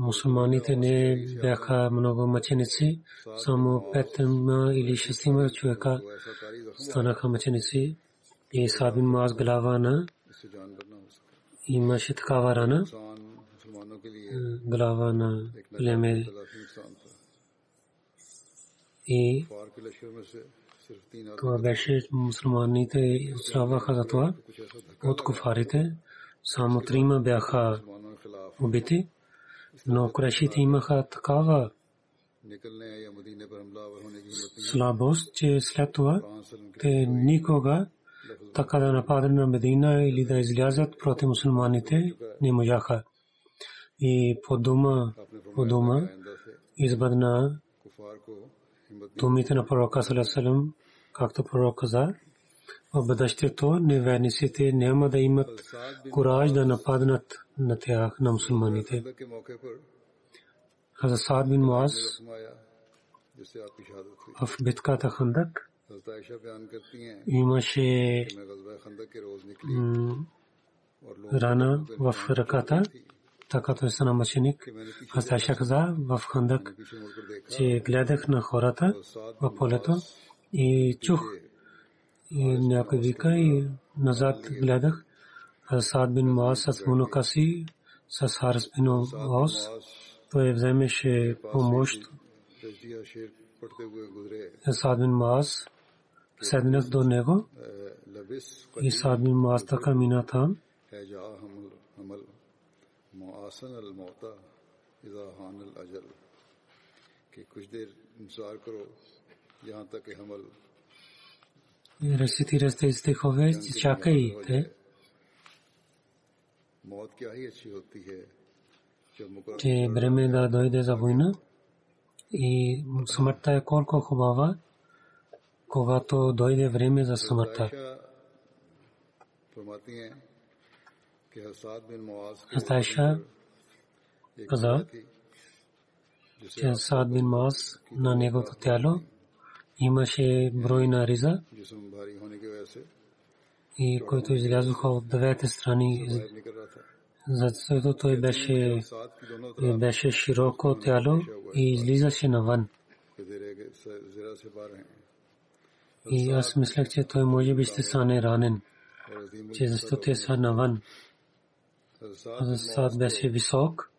мюсюлманите не бяха много мъченици, само петима или шестима човека станаха мъченици. И Саад бин Муаз глава на имаше такава рана, глава на племе. И това беше мусулманите отслабваха за това от куфарите. Само трима бяха убити но курешите имаха такава слабост, че след това те никога така да нападат на Медина или да излязат против мусулманите не можаха. И по дума, по дума, избадна думите на пророка Салесалем, както пророк каза, в бъдещето неверниците няма да имат кураж да нападнат на тях, на мусулманите. Хаза Саад бин Муаз в битката Хандак имаше рана в ръката, така той стана мъченик. Аз Айша каза в Хандак, че гледах на хората в полето и чух някой вика и назад гледах Сад бин Муаз с Мунакаси, с Харс бин Ос. Той вземеше помощ. Сад бин Муаз седнах до него и Сад бин Муаз така мина там. کہ کچھ دیر انتظار کرو یہاں تک حمل рецитира тези стихове, чакайте, че време да дойде за война и смъртта е колко хубава, когато дойде време за смъртта. Астайша каза, че Саад бин Маас на неговото тяло имаше брой на риза, и които излязоха от двете страни. Защото той беше, е, беше широко тяло и излизаше навън. И аз мислех, че той може би ще стане ранен, че защо те са навън. Сад беше висок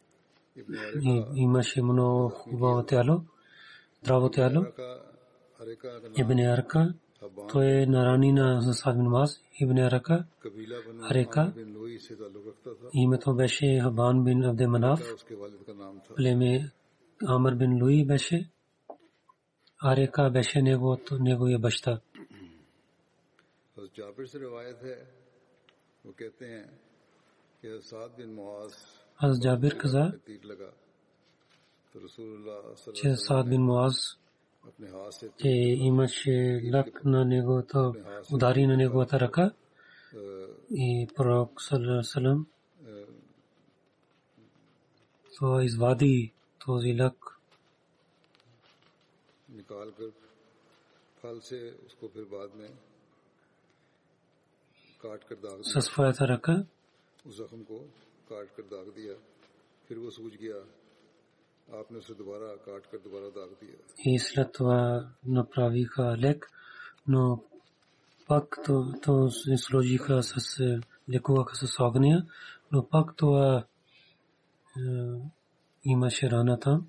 и имаше много хубаво тяло, здраво тяло. ابن ارکا تو یہ نارانی نا سعد بن باز ابن ارکا ارکا یہ میں تو بیشے حبان بن عبد مناف پلے میں عامر بن لوئی بیشے ارکا بیشے نیگو تو نیگو یہ بچتا جابر سے روایت ہے وہ کہتے ہیں کہ سعد بن معاذ حضرت جابر قضا تو رسول اللہ صلی اللہ علیہ وسلم سعد بن معاذ е, имаше лак на неговата, удари на неговата ръка и пророк Салам то извади този лак نکال своята ръка سے اس کو پھر بعد میں کاٹ کر داغ دیا زخم کو کاٹ کر داغ دیا پھر وہ سوج گیا след това направиха лек, но пак то, то се сложиха с е, лекуваха с огня, но пак това е, имаше рана там.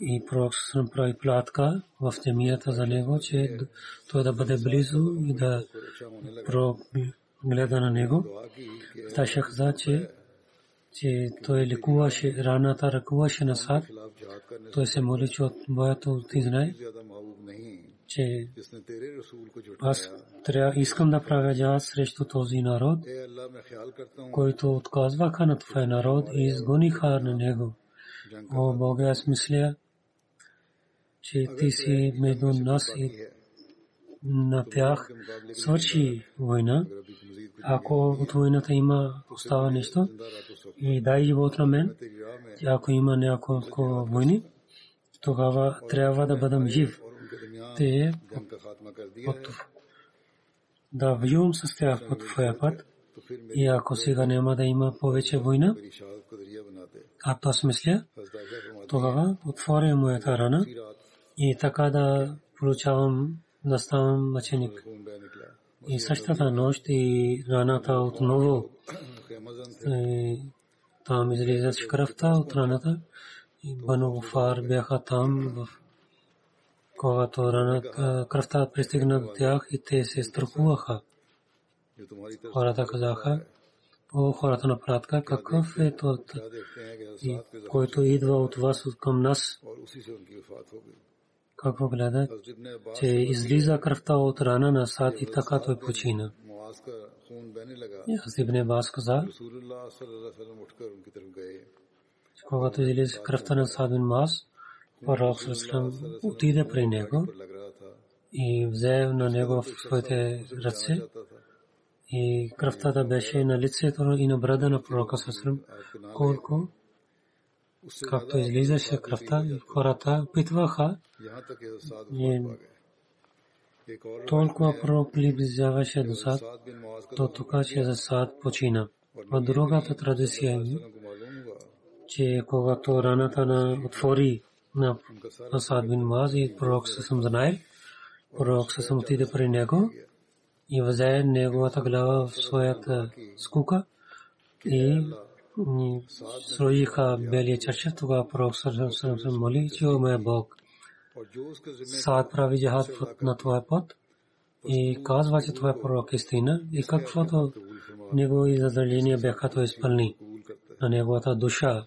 и пророк съм прави платка в темията за него, че той да бъде близо и да гледа на него. Таша каза, че че той лекуваше раната, ръкуваше на сад. Той се моли, че от моето ти знае, че аз искам да правя джаз срещу този народ, който отказваха на това народ и изгониха на него. О Бога, аз мисля, че ти си между нас и на тях свърши война. Ако от войната има остава нещо, и дай живот на мен, ако има няколко войни, тогава трябва да бъдам жив. Те е да вьюм с тях по твоя път. И ако сега няма да има повече война, както аз мисля, тогава отворя моята рана и така да получавам, да ставам мъченик. И същата нощ и раната отново е, там излизаше кръвта от раната. И Бану Фар бяха там, в когато кръвта пристигна до тях и те се страхуваха. Хората казаха, О, хората на пратка, какъв е тот, който идва от вас към нас? Какво гледа, че излиза кръвта от рана на сад и така той почина. Аз Бас каза, когато излиза кръвта на сад бин Мас, Пророк Сусалам отиде при него и взе на него в своите ръце и кръвта да беше на лицето и на брада на пророка Сърсърм, колко както излизаше кръвта, хората питваха и толкова пророк до сад, то тук, че за сад почина. От другата традиция е, че когато раната на отвори на Асад бин Маз и пророк Сасам Занайл, пророк Сасам отиде при него, и взе неговата глава в своята скука и строиха белия чашев. Тогава пророк Сърсен се моли, че о моя Бог, сад прави джихад на твоя път и казва, че твоя пророк е истина и каквото негови задължения бяха то изпълни на неговата душа.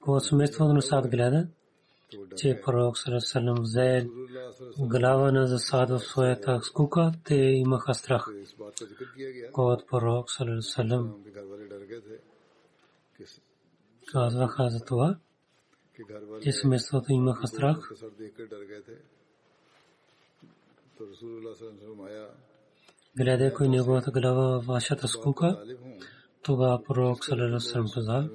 когато семейството на Сад гледа, че пророк Салам взе глава на засад в своята скука, те имаха страх. Когато пророк Салам казваха за това, че семейството имаха страх, гледайки неговата глава вашата скука, тогава пророк Салам каза,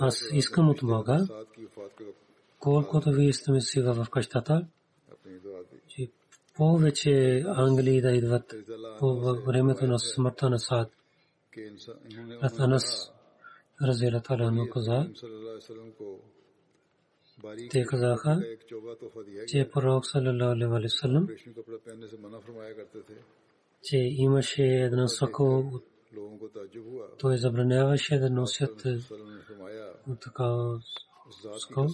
аз искам от Бога, колкото вие сте сега в къщата, че повече ангели да идват по времето на смъртта на Сад. Анас Разила Талану каза, те казаха, че пророк саллалаху алейхи васалам, че имаше едно соко от той забраняваше да носят така скол,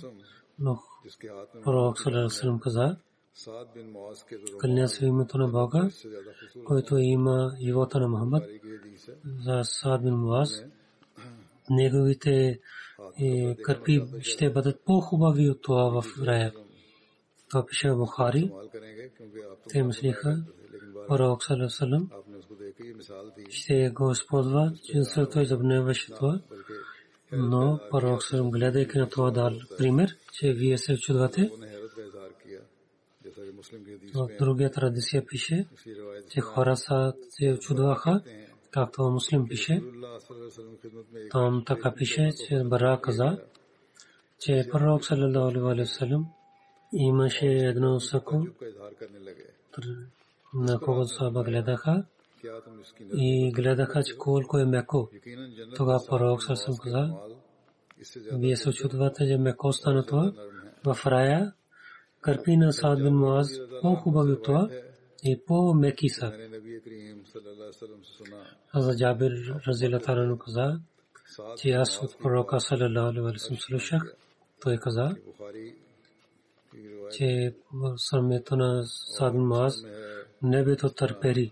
но пророк Салерасалам каза, кълня се името на Бога, който има живота на Мухаммад, за Саад бин Муаз, неговите кърпи ще бъдат по-хубави от това в рая. Това пише Бухари. Те мислиха, пророк Салерасалам, ще го използва, че той забневаше това. Но пророк съм гледайки на това дал пример, че вие се чудвате. В другия традиция пише, че хора са се чудваха, както муслим пише. Там така пише, че Бара каза, че пророк саллалаху алейхи васалам имаше едно сако, на кого саба гледаха и гледаха, че колко е меко. Тогава пророк съм каза, вие се очудвате, че меко стана това. В рая кърпи на Саад бин Муаз по-хубави от това и по-меки са. Хаза Джабир Разила Тарану каза, че аз от пророка салалаху алейхи ва саллям слушах. Той каза, че самето на Саад бин Муаз небето търпери.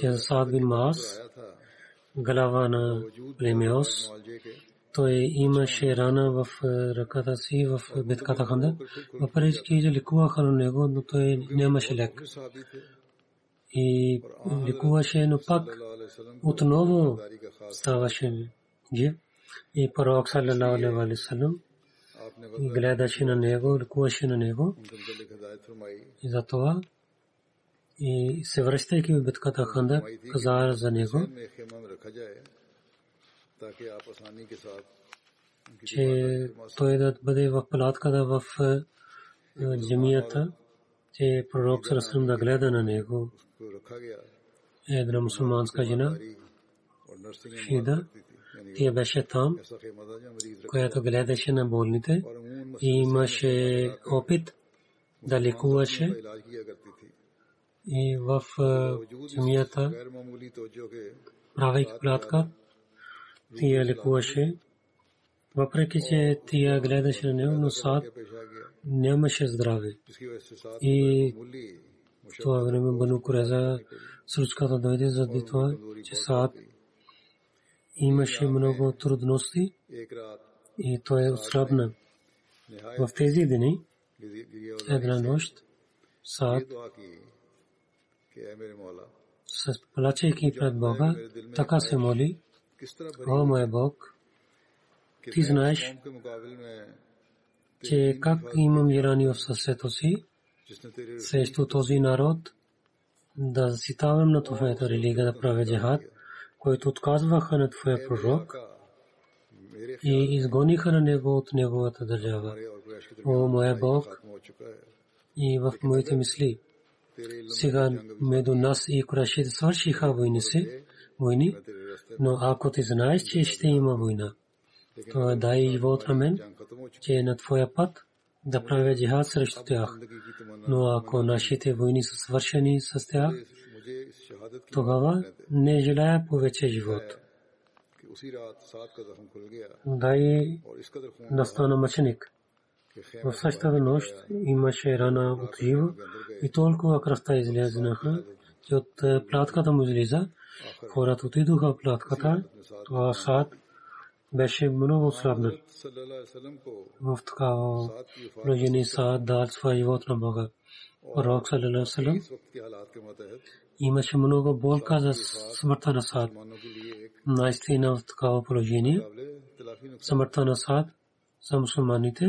че Саад бин Маас, глава на племеос, той имаше рана в ръката си в битката Ханда. Въпреки че лекуваха на него, но той нямаше лек. И лекуваше, но пак отново ставаше жив. И пророк саллям гледаше на него, лекуваше на него. И затова и се връщайки в битката Ханда, каза за него, че той да бъде в палатката в джамията, че пророк Сарасрам да гледа на него. Една мусулманска жена, Шида, тя беше там, която гледаше на болните и имаше опит да лекуваше и в джамията, правейки платка, тия лекуваше. Въпреки, че тия гледаше на него, но Саад нямаше здраве. И в това време Бану Куреза сручката дойде заради това, че Саад имаше много трудности и той е отслабна. В тези дни, една нощ, Саад с плачейки пред Бога, така се моли, о мой Бог, ти знаеш, че как имам ирани в сърцето си, срещу този народ, да заситавам на твоята религия да правя джихад, който отказваха на твоя пророк и изгониха на него от неговата държава. О, моя Бог, и в моите мисли, сега между нас и Курашите свършиха войни си, войни, но ако ти знаеш, че ще има война, то дай живот на мен, че е на твоя път да правя джихад срещу тях. Но ако нашите войни са свършени с тях, тогава не желая повече живот. Дай да мъченик. سچتا تھا نوش ایما شہران کا تھا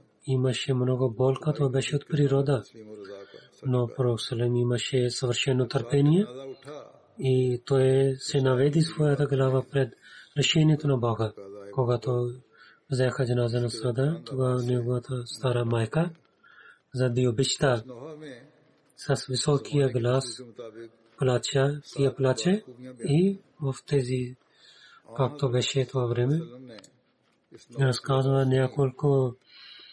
имаше много болка, то беше от природа. Но пророк Салем имаше съвършено търпение и той се наведи своята глава пред решението на Бога. Когато взеха джаназа на Срада, тогава неговата стара майка, за да обеща с високия глас плача, тия плаче и в тези, както беше това време, разказва няколко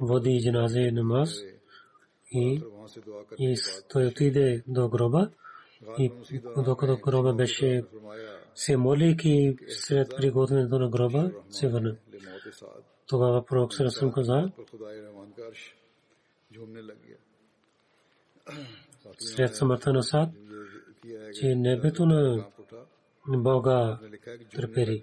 води джаназе намаз и, и той отиде до гроба и докато гроба беше се молейки след приготвянето на гроба се върна. Тогава пророк Сарасъм каза, след смъртта на Сад, че небето на Бога трепери.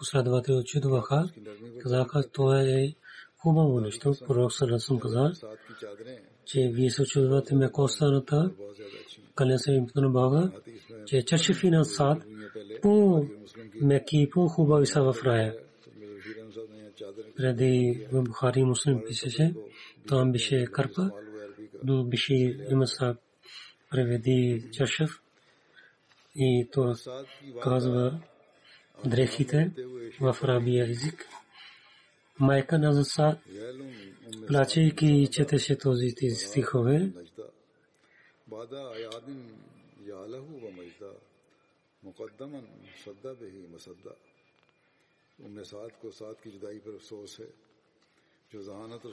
последовател от казаха, то е хубаво нещо. Пророк Сарасам каза, че вие се очудвате ме костаната, кале се им на Бога, че чашифи на сад, по меки и по хубави са в рая. Преди в Бухари муслим писаше, там беше карпа, но беше има са преведи чашев и то казва дрехите в арабия език. Майка на Зуса, плачейки и четеше този стихове. جو ذہانت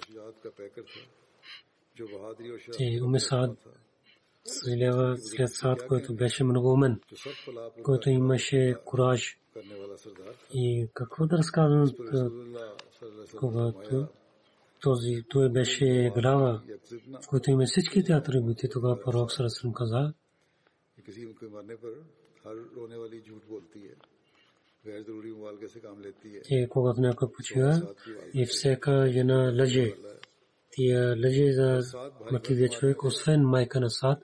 خراش И какво да разказвам, когато този, той беше глава, в който има всичките атрибути, тогава пророк Сарасим каза, че когато някой почива и всяка жена лъже, тия лъже за мативия човек, освен майка на сад,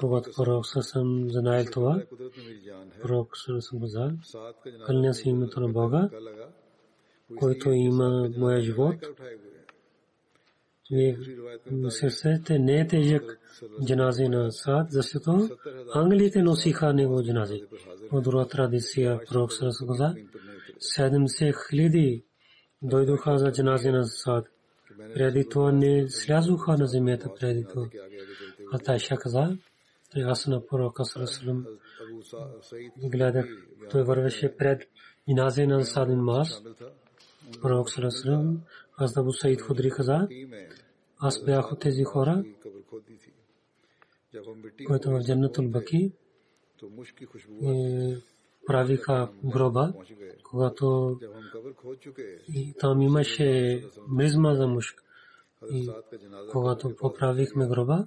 Пророк Пророк Сасам знаел това. Пророк Сасам казал, кълня си името на Бога, който има моя живот. Вие се сете не е тежък джанази на Саад, защото ангелите носиха него джанази. От друга традиция Пророк Сасам казал, 70 хиляди дойдоха за джанази на Саад. Преди това не слязоха на земята преди това. Хата Айша каза, че аз на пророка Сарасалам гледах, той вървеше пред Иназе на Садин Мас. Пророк Сарасалам, аз да Саид Худри каза, аз бях от тези хора, които в Джаннатул Баки е, правиха гроба, когато там имаше мризма за мушк. И когато поправихме гроба,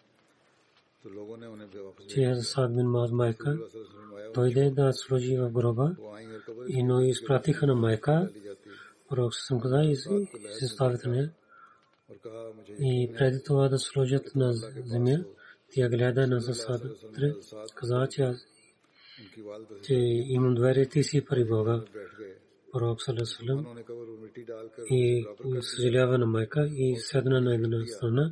40 дни маз майка дойде да сложи в гроба и но изпратиха на майка пророк съм каза и се ставят нея и преди това да сложат на земя тя гледа на засадътре каза че че имам доверие ти си при Бога пророк салесалам и съжалява на майка и седна на една страна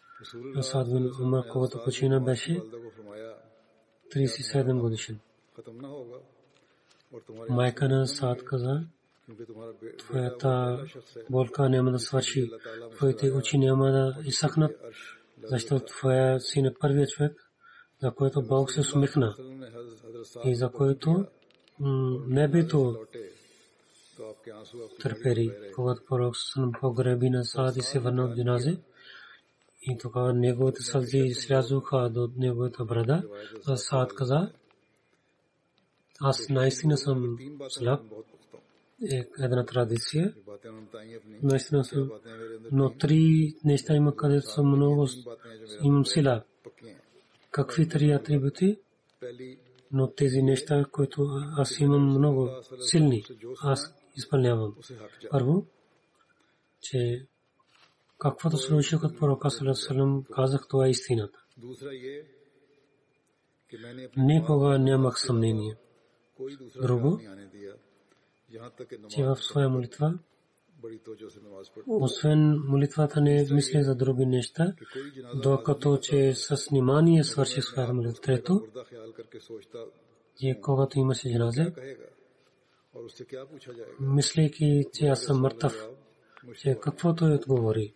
Асад бин Ума, когато почина, беше 37 годишен. Майка на Асад каза, твоята болка няма да свърши, твоите очи няма да изсъхнат, защото твоя си е първият човек, за който Бог се усмихна и за който небето търпери. Когато пророк Сусалам погреби на Саад и се върна от джинази, и тогава неговите сълзи слязоха до неговата брада. А Саад каза, аз наистина съм слаб. Е една традиция. Наистина съм. Но три неща има, където съм много имам сила. Какви три атрибути? Но тези неща, които аз имам много силни, аз изпълнявам. Първо, че каквото слушах от пророка Салам, казах, това е истината. Никога нямах съмнение. Друго, че в своя молитва, освен молитвата не мисля за други неща, докато че с внимание свърши своята молитва. Трето, че когато имаше джаназе, мислейки, че аз съм мъртъв, че какво той отговори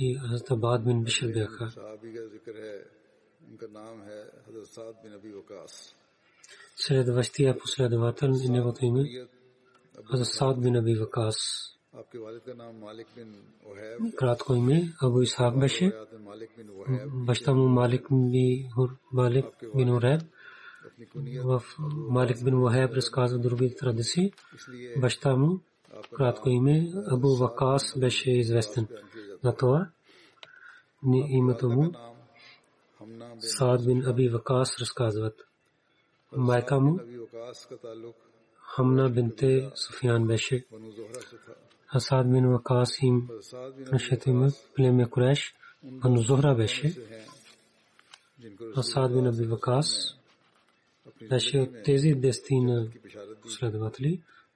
یہ حضرت عباد بن بشر دیکھا صحابی کا ذکر ہے ان کا نام ہے حضرت سعد بن ابی وقاص۔ سرد وشتی آپ اسرہ دواتن انہیں وقتی میں حضرت سعد بن ابی وقاص۔ آپ کے والد کا نام مالک بن اوہیب رات کوئی میں ابو اسحاق بشے بشتہ مو مالک بن مالک بن وہیب۔ مالک بن وہیب رسکاز دربی تردسی بشتہ مو رات کوئی میں ابو وقاص بشے از ویستن За това името му Саад бин Аби Вакас разказват. Майка му Хамна бинте Суфиян беше. Асад бин Вакас им нашето име племе Куреш, Бану Зохра беше. Асад бин Аби Вакас беше от тези десетина последователи,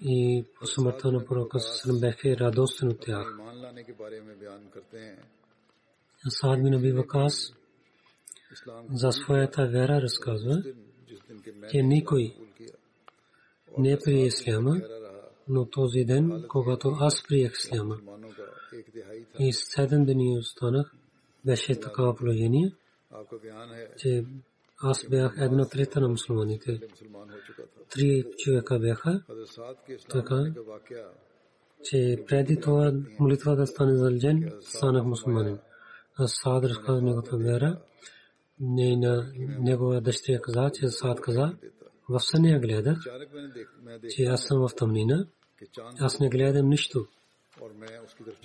и по смъртта на пророка Сасалам бяха радостен от тях. Асад бин Аби Вакас за своята вера разказва, че никой не прие Исляма, но този ден, когато аз приех Исляма и седем дни останах, беше такава положение, че аз бях една трета на мусулманите. Три човека бяха, така, че преди това молитва да стане залжен, станах мусулманин. Аз Саад разказа неговата вера. Не на негова дъщеря каза, че Саад каза, в съня гледах, че аз съм в тъмнина, аз не гледам нищо.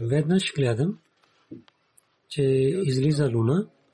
Веднъж гледам, че излиза луна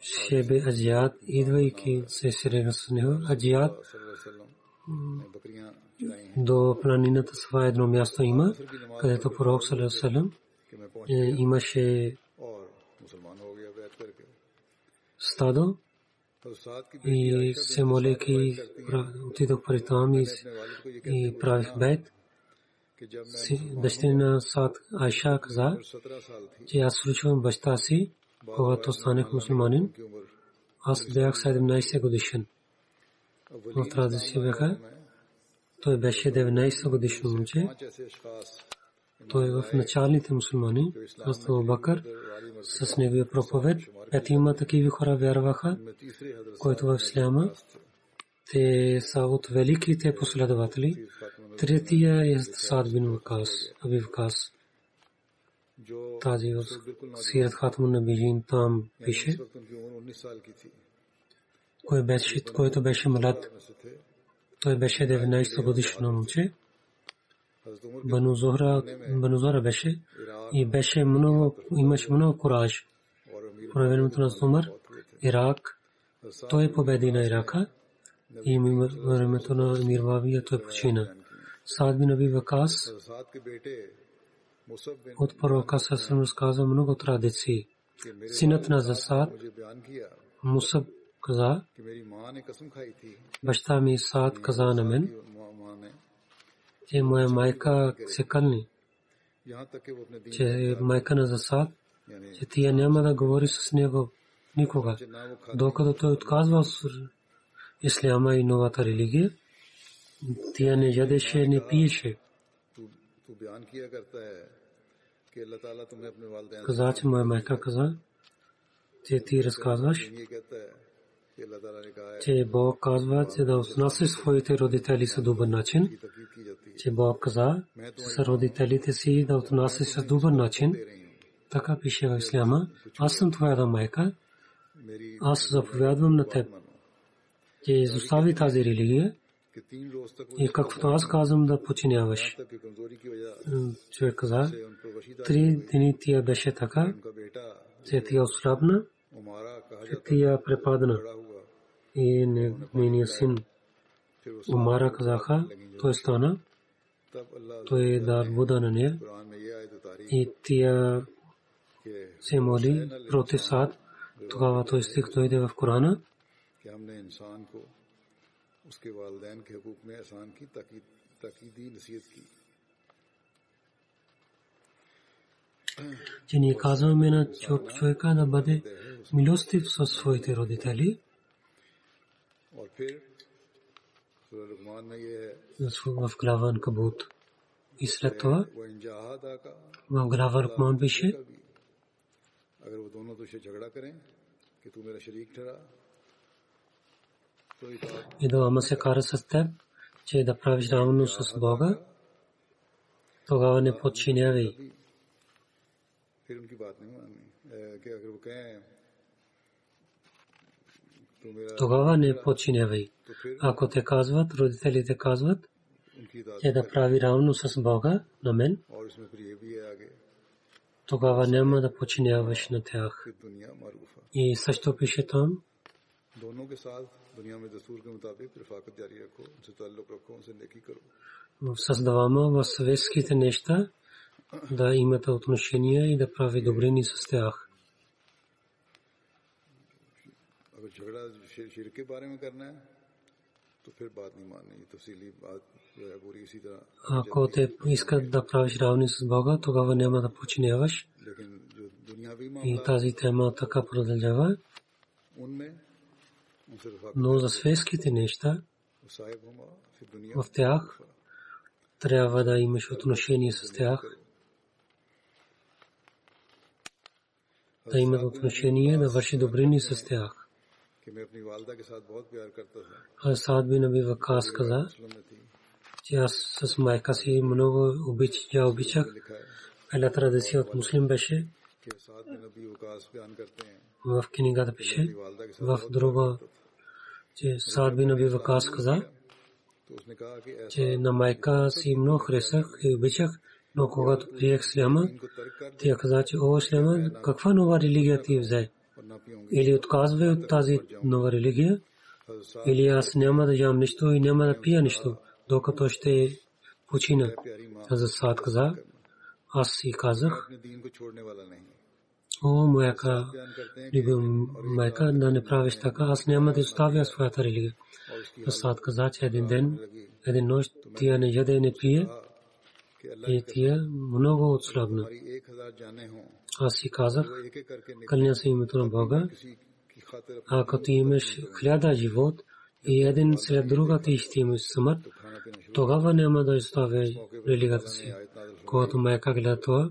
Шебе Аджият, идвайки се срещна с него, Аджият до планината това едно място има, където пророк Салам имаше стадо и се молейки отидох при там и правих бед. дъщеря Сад Айша каза, че аз случвам баща си, когато станах мусулманин. Аз бях 17 годишен. В традиция бяха, той беше 19 годишно момче. Той е в началните мусулмани, Хазрат Бакър, с неговия проповед. Петима такива хора вярваха, които в Исляма. Те са от великите последователи. Третия е Сад бин Вакас, Аби Вакас. Тази от Сират Хатмун Набиджин там пише, кой беше, който беше млад. Той беше 19 годишно момче. Бану Зохра, Бану Зохра беше и беше много, имаше много кураж. По времето на Сумар, Ирак, той победи на Ирака и времето на Мирвавия той почина. Саад бин Аби Вакас от пророка Сасрам разказва много традиции. Синът на Засад, Мусаб каза, баща ми Саад каза на мен, че моя майка се кълни, че майка на Засад, че тия няма да говори с него никога, докато той отказва исляма и новата религия, тия не ядеше, не пиеше. Каза, че моя майка каза, че ти разказваш, че Бог казва, че да отнася своите родители с добър начин, че Бог каза, с родителите си да отнася с добър начин. Така пише в Исляма. Аз съм твоята майка. Аз заповядвам на теб, че изостави тази религия и каквото аз казвам да починяваш. Човек каза, три дни тия беше така, че тия ослабна, че тия препадна и нейния син Умара казаха, той стана, той да вода на нея и тия се моли против сад. Тогава той стих дойде в Корана. اس کے والدین کے حقوق میں احسان کی تاکیدی نصیحت کی че ние казваме на човека да бъде милостив със своите родители. В глава на Кабут. И след това, в глава Ракман беше, и да ама се кара с теб, че да правиш равно с Бога, тогава не подчинявай. Тогава не подчинявай. Ако те казват, родителите казват, че да прави равно с Бога на мен, тогава няма да подчиняваш на тях. И също пише там, двама в съветските неща да имате отношения и да прави добрини с тях. Ако те искат да правиш равни с Бога, тогава няма да починяваш. И тази тема така продължава. Но за светските неща, в тях трябва да имаш отношение с тях. Да имат отношение, да върши добрини с тях. Асад бин Аби Вакас каза, че аз с майка си много обичах. Първа традиция от муслим беше, в книгата пише, в друга че Саад бин Аби Вакас каза, че на майка си много харесах и обичах, но когато приех Сляма, тя каза, че о, Сляма, каква нова религия ти взе? Или отказвай от тази нова религия, или аз няма да ям нищо и няма да пия нищо, докато ще почина. За Саад каза, аз си казах, о, моя майка, да не правиш така, аз няма да оставя своята религия. Асад каза, че един ден, един нощ, тия не яде и не пие, и тия много отслабна. Аз си казах, кълня се името на Бога, ако ти имаш хляда живот и един след друга ти ще имаш смърт, тогава няма да оставя религията си. Когато майка гледа това,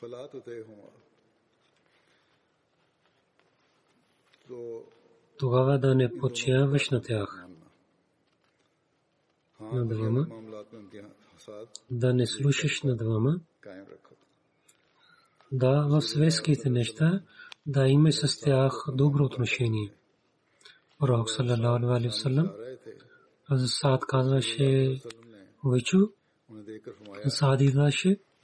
कोई शरी- इल्म नहीं है फला तुतेहुमा तो тогава да не подчиняваш на тях, मानना हाँ на कुछ двама, ऐसे मामलात में उनके फसाद да не слушаш на двама, कायम रखो да в светските неща да имаш с тях добро отношение. Пророк саллалаху алейхи вассалам, आ रहे थे Хазрат Саад казваше, वसल्लम ने Вичу, उन्हें देखकर फरमाया Саад идваше, मेरे मामू मेरे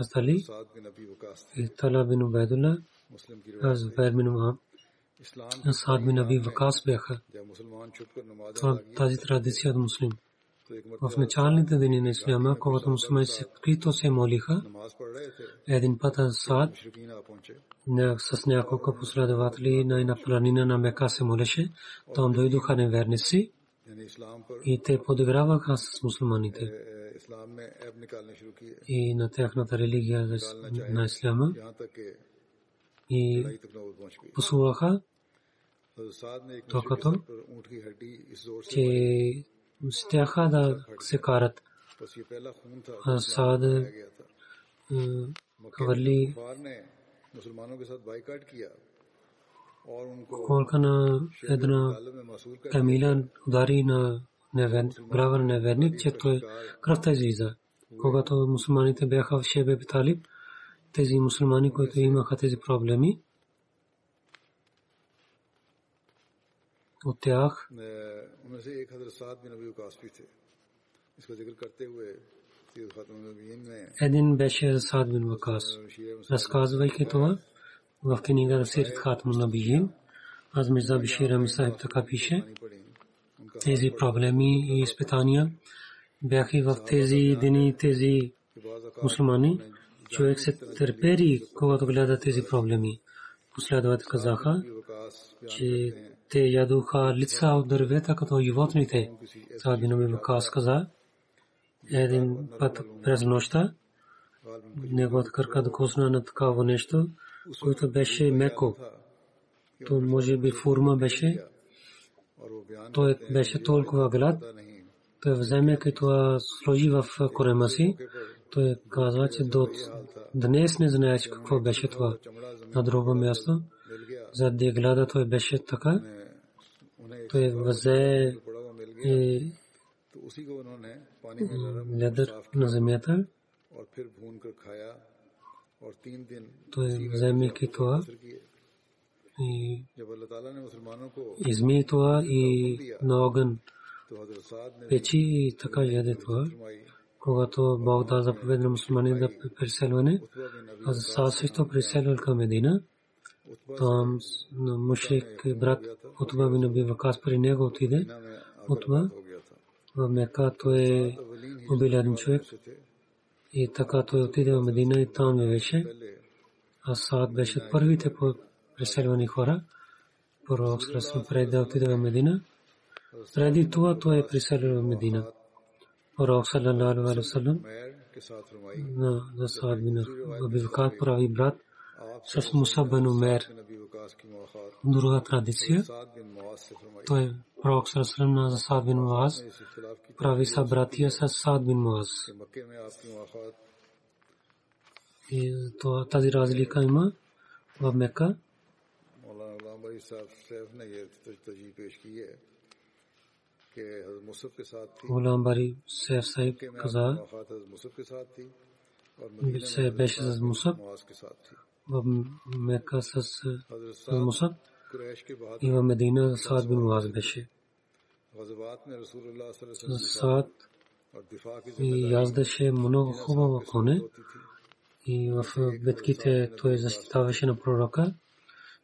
Астали, Тала бин Убайдулла, Зубайр бин Уам, Асад бин Аби Вакас бяха. Тази традиция от муслим. В началните дни на Исляма, когато мусулманите се открито се молиха, един път Асад с няколко последователи на една планина на Мека се молеше, там дойдоха неверници и те подиграваха с мусулманите и на тяхната религия на Ислама и посуваха токато, че стяха да се карат. Асад хвърли колка на една камила удари на правен неверник, че той кръвта излиза. Когато мусулманите бяха в Шебе Талиб, тези мусулмани, които имаха тези проблеми, от тях един беше Сад бин Вакас. Разказвайки това, в книга Сирт Хатмун Набиин, аз Мирза Бишир Амисахиб така пише, тези проблеми и изпитания бяха в тези дни тези мусулмани. Човек се търпери, когато гледа тези проблеми. Последовете казаха, че те ядоха лица от дървета като животните. Това Бинами Вакас каза. Един път през нощта неговата кърка докосна на такава нещо, което беше меко. То може би форма беше, той беше толкова глад, той вземе като това сложи в корема си. Той казва, че до днес не знаеш какво беше това. На друго място, за да той беше така. Той взе е, и ледър на земята. Той вземе това изми това и на огън печи и така яде това. Когато Бог да заповед на мусулмани да преселване, а са също преселвал към Медина, там мушрик е брат Утба бин Аби Вакас при него отиде. Утба в Мека той е убил един човек. И така той отиде в Медина и там беше. А Саад беше първите преселвани хора. Пророк Срасъм преди да отиде в Медина. Преди това той е преселил в Медина. Пророк саллалаху алейхи васалам на Саад бин Аби Вакат прави брат с Муса бин Умер. Друга традиция. Той пророк саллалаху на Саад бин Муаз прави са братия с Саад бин Муаз. И тази разлика има в Мека. غلام باری سیف صاحب каза се беше с Мусаб в Мека с Мусаб и в Медина Саад бин Муаз беше. Саад и яздеше много хубаво коне и в битките той защитаваше на пророка.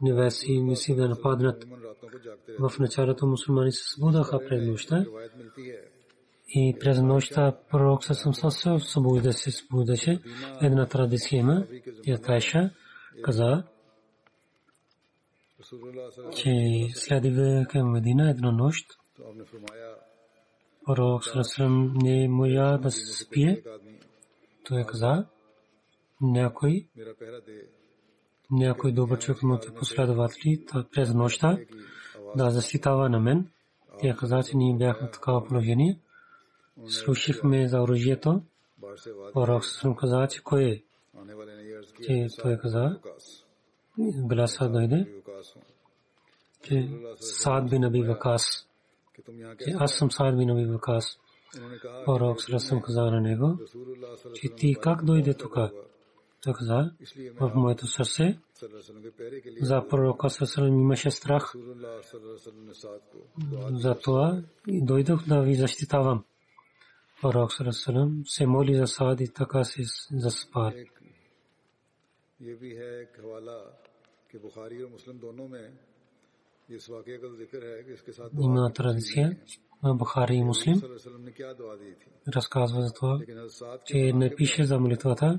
невеси мисли да нападнат. В началото мусулмани се събудаха през нощта и през нощта пророк съвсем се събуждаше, събуждаше. Една традиция има, тя каша, каза, че следва към Медина една нощ. Пророк съвсем не можа да се спие. Той каза, някой, някой добър човек моите последователи през нощта да защитава на мен. Тя каза, че ние бяхме такава положение слушахме за оръжието. Пророк съм каза, че кой е? Че той каза, гласа дойде, че Саад бин Аби Вакас, че аз съм Саад бин Аби Вакас. Пророк съм каза на него, че ти как дойде тук? Каза, в моето сърце, за пророка Сърсалам имаше страх. Затова дойдох да ви защитавам. Пророк Сарасалам се моли за Саад и така се заспа. Има традиция на Бухари и Муслим. Разказва за това, че не пише за молитвата,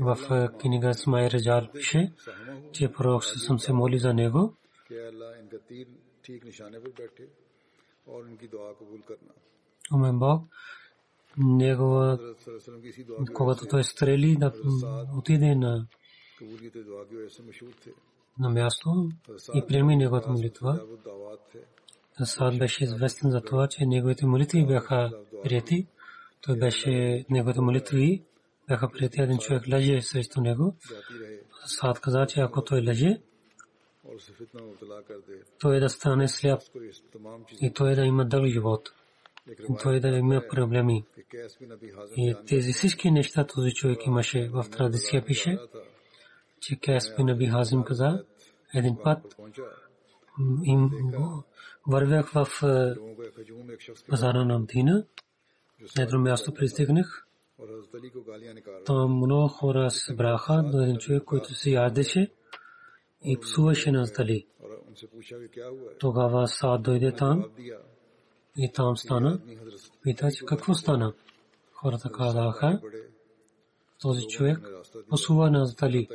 В книга Смай Раджал пише, че пророк Салам се моли за него. Мой Бог, негова, когато той стрели да отиде на на място и приеми неговата молитва. Саад беше известен за това, че неговите молитви бяха прияти. Той беше неговите молитви бяха прияти. Един човек леже срещу него. Саад каза, че ако той леже, той да стане сляп и той да има дълг живот той да има проблеми. И тези всички неща този човек имаше в традиция пише, че Кеспи Наби Хазим каза, един път им вървях в пазара на Мдина, на едно място пристигнах, там много хора събраха до един човек, който се ядеше и псуваше на Дали. Тогава Саад дойде там и там стана. Пита, че какво стана? Хората казаха, този човек посува на Дали.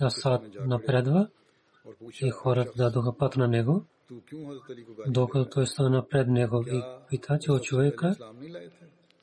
Асад напредва и хората дадоха път на него, докато той стана пред него и пита, че от човека,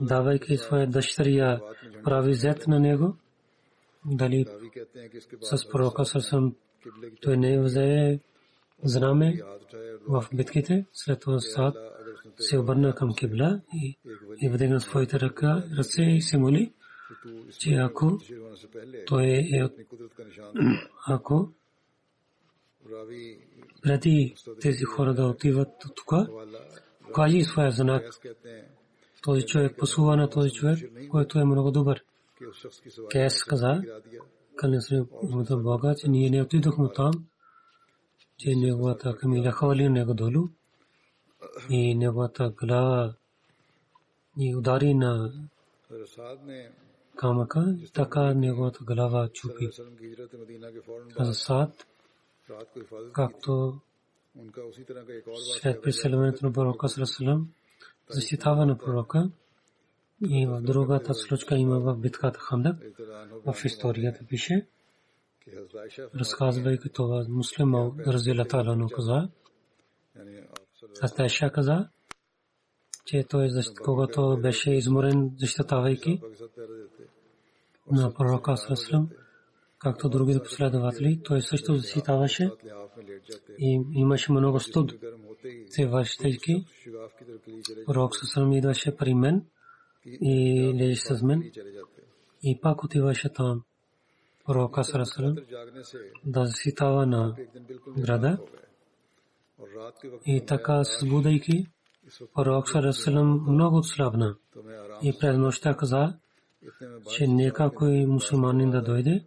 давайки своя дъщеря прави зет на него, дали с пророка Салам той не взе знаме в битките, след това Саад се обърна към кибла и, и вдигна своите ръка, ръце и се моли, че ако той е ако преди тези хора да отиват тук, кажи своя знак. Този човек посува на този човек, който е много добър. Кес каза, кълне се Бога, че ние не отидохме там, че неговата камила хвали него долу и неговата глава и удари на камъка, така неговата глава чупи. Сад, както след преселването на пророка Сарасалам, защитава на пророка и в другата случка има в битката Хандак, в историята пише, разказвайки това муслима Разила Талану каза, Састайша каза, че той, когато беше изморен, защитавайки на пророка Саслам, както другите последователи, той също защитаваше и имаше много студ. Се връщайки, пророк Саслам идваше при мен и лежи с мен и пак отиваше там пророка Сарасалам да защитава на града. И така събудайки, пророк Сарасалам много отслабна. И през нощта каза, че нека кой мусулманин да дойде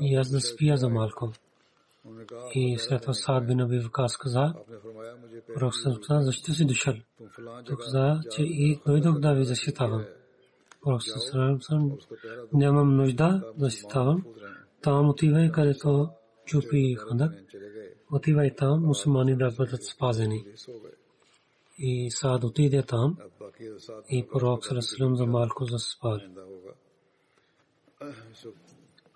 и аз да спия за малко. И след това Саад бин Аби Вакас каза, пророк Сарасалам, защо си дошъл? Той каза, че и дойдох да ви защитавам. Пророк Сарасалам, нямам нужда да защитавам. Там отивай, където чупи хандак. Отивай там, мусулмани да бъдат спазени. И Саад отиде там и пророк Сарасалам за малко заспал.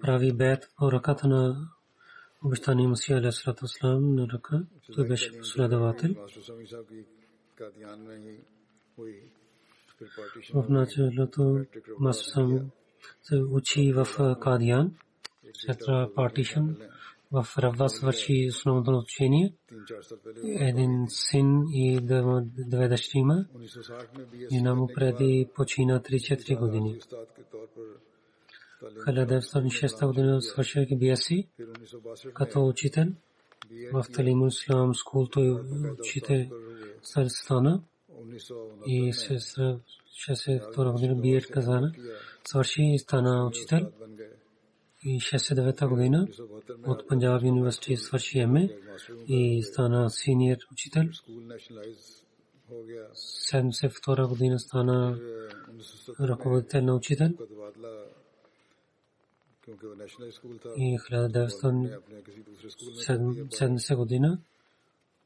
прави бед по ръката на обещания Масия Алейхиссалам на ръка. Той беше последовател. В началото Масам се учи в Кадиян, след партишън в Рава свърши основното учение. Един син и две дъщери има. И му преди почина 3-4 години. 1906 година свършвайки BSc като учител в Талимул Ислам Скул той учите стана и се 62 година биер казана свърши и стана учител и 69 година от Панджаб университет свърши МЕ и стана синьор учител. 72 година стана ръководител на учител. и 1970 година.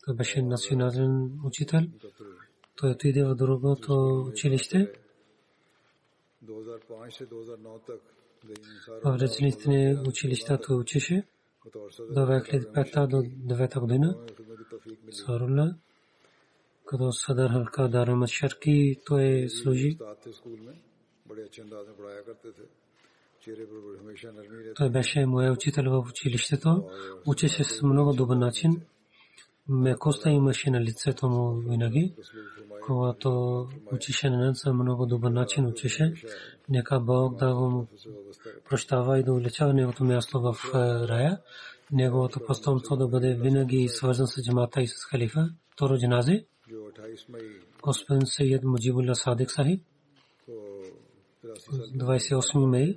Той беше национален учител. Той отиде в другото училище. В различни училища той учеше. До 2005 до 2009 година. Сарулла. Като Садар Халка Дарамат Шарки той служи. بڑے اچھے انداز میں پڑھایا کرتے تھے той беше моят учител в училището. Учеше с много добър начин. Мекоста имаше на лицето му винаги. Когато учеше на нас много добър начин учеше. Нека Бог да го прощава и да улечава неговото място в рая. Неговото постомство да бъде винаги свързан с джамата и с халифа. Второ джаназе. Господин Сайед Муджибулла Садик Сахиб. 28 май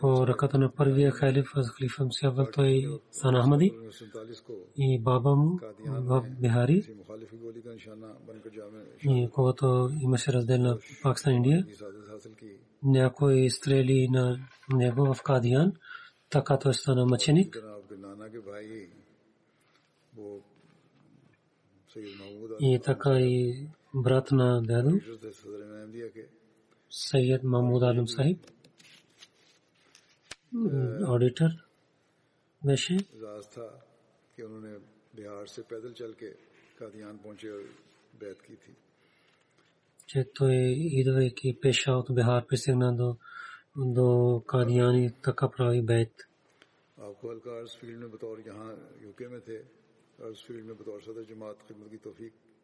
по ръката на първия халиф Халифа Мсявал той Сан Ахмади и баба му в Бихари. И когато имаше раздел на Пакистан Индия някой стрели на него в Кадиян така той стана мъченик. И така и брат на дядо سید محمود عالم صاحب آڈیٹر ویشے اعزاز تھا کہ انہوں نے بہار سے پیدل چل کے قادیان پہنچے اور بیعت کی تھی۔ چھے تو ایدو ایکی че той идвайки пеша от Бихар пристигна دو до تکا پراوی така آپ کو Апко алкарс فیلڈ میں بطور یہاں یوکے میں تھے اور فیلڈ میں بطور صدر جماعت خدمت کی توفیق۔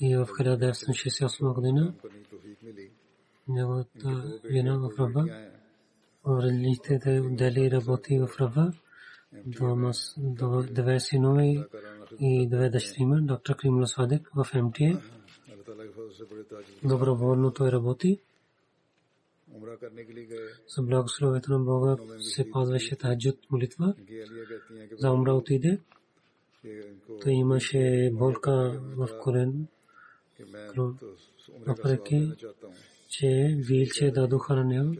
и в 1968 година неговата жена в Раба, в различните отдели работи в Раба, две синове и две дъщери, доктор Кримла Садек в МТА. Доброволно той работи. За благословието на Бога се пазваше таджуд молитва. За умра отиде. Той имаше болка в корен въпреки че вилче дадоха на него,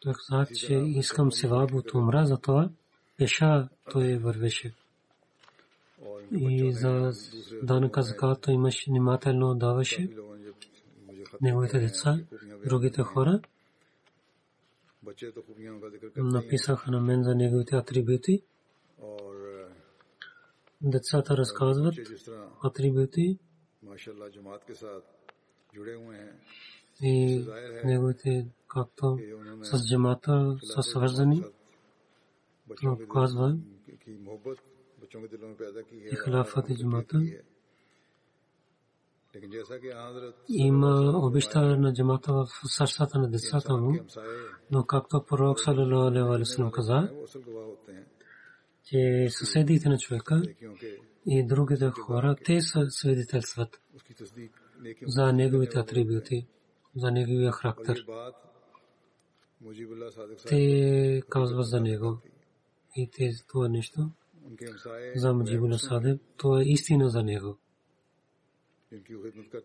той каза, че искам севаб от умра, затова пеша той вървеше. И за данъка закат той имаше внимателно даваше. Неговите деца, другите хора. Написаха на мен за неговите атрибути. Децата разказват атрибути и неговите както с джамата са свързани. То казва и халафът и джамата. Има обеща на джамата в сърцата на децата му, но както пророк салалаху и другите хора, те са свидетелстват за неговите атрибути, за неговия характер. Те казват за него. И те това нещо за Муджибула Садеб, това е истина за него.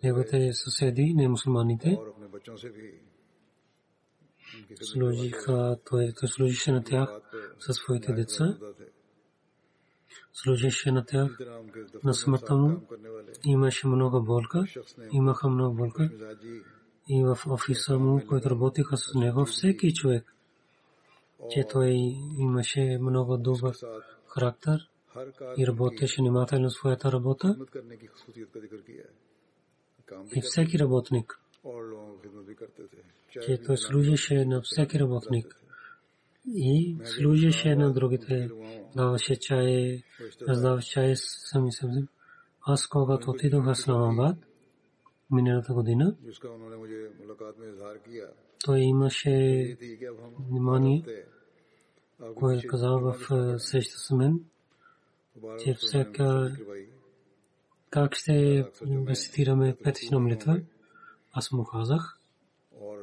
Неговите съседи, не мусулманите, служиха, той служише на тях със своите деца служеше на тях на смъртта му. Имаше много болка, имаха много болка. И в офиса му, който работиха с него, всеки човек, че той имаше много добър характер и работеше внимателно своята работа. И всеки работник, че той служеше на всеки работник и служеше на другите, даваше чай, раздава чай сами съвсем. Аз когато отидох в Исламабад, миналата година, той имаше внимание, което каза в среща с мен, че всяка как ще рецитираме петична молитва. Аз му казах,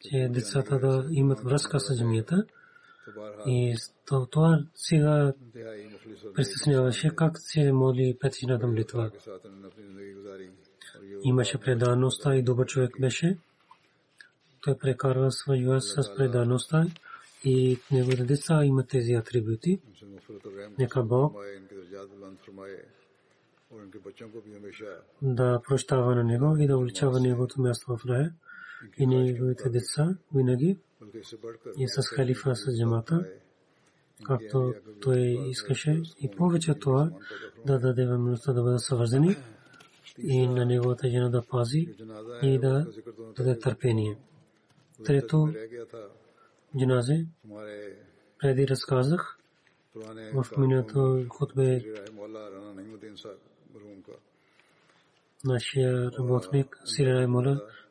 че децата да имат връзка с джамията. И това сега притесняваше как се моли петината молитва. Имаше предаността и добър човек беше. Той прекарва своя с предаността и неговите деца имат тези атрибути. Нека Бог да прощава на него и да увеличава неговото място в рая и неговите деца винаги и с халифа с джамата, както той искаше и повече това да даде възможността да бъдат съвързани и на неговата жена да пази и да даде търпение. Трето, джиназе, преди разказах, в миналото хотбе нашия работник Сирай Мола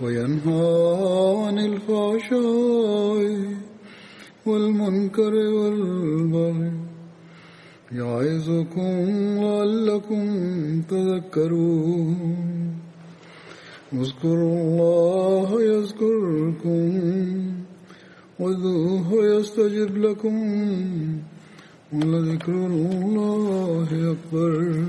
وينهى عن الفحشاء والمنكر والبغي يعظكم لعلكم تذكرون. اذكروا الله يذكركم وذوه يستجب لكم ولذكر الله أكبر.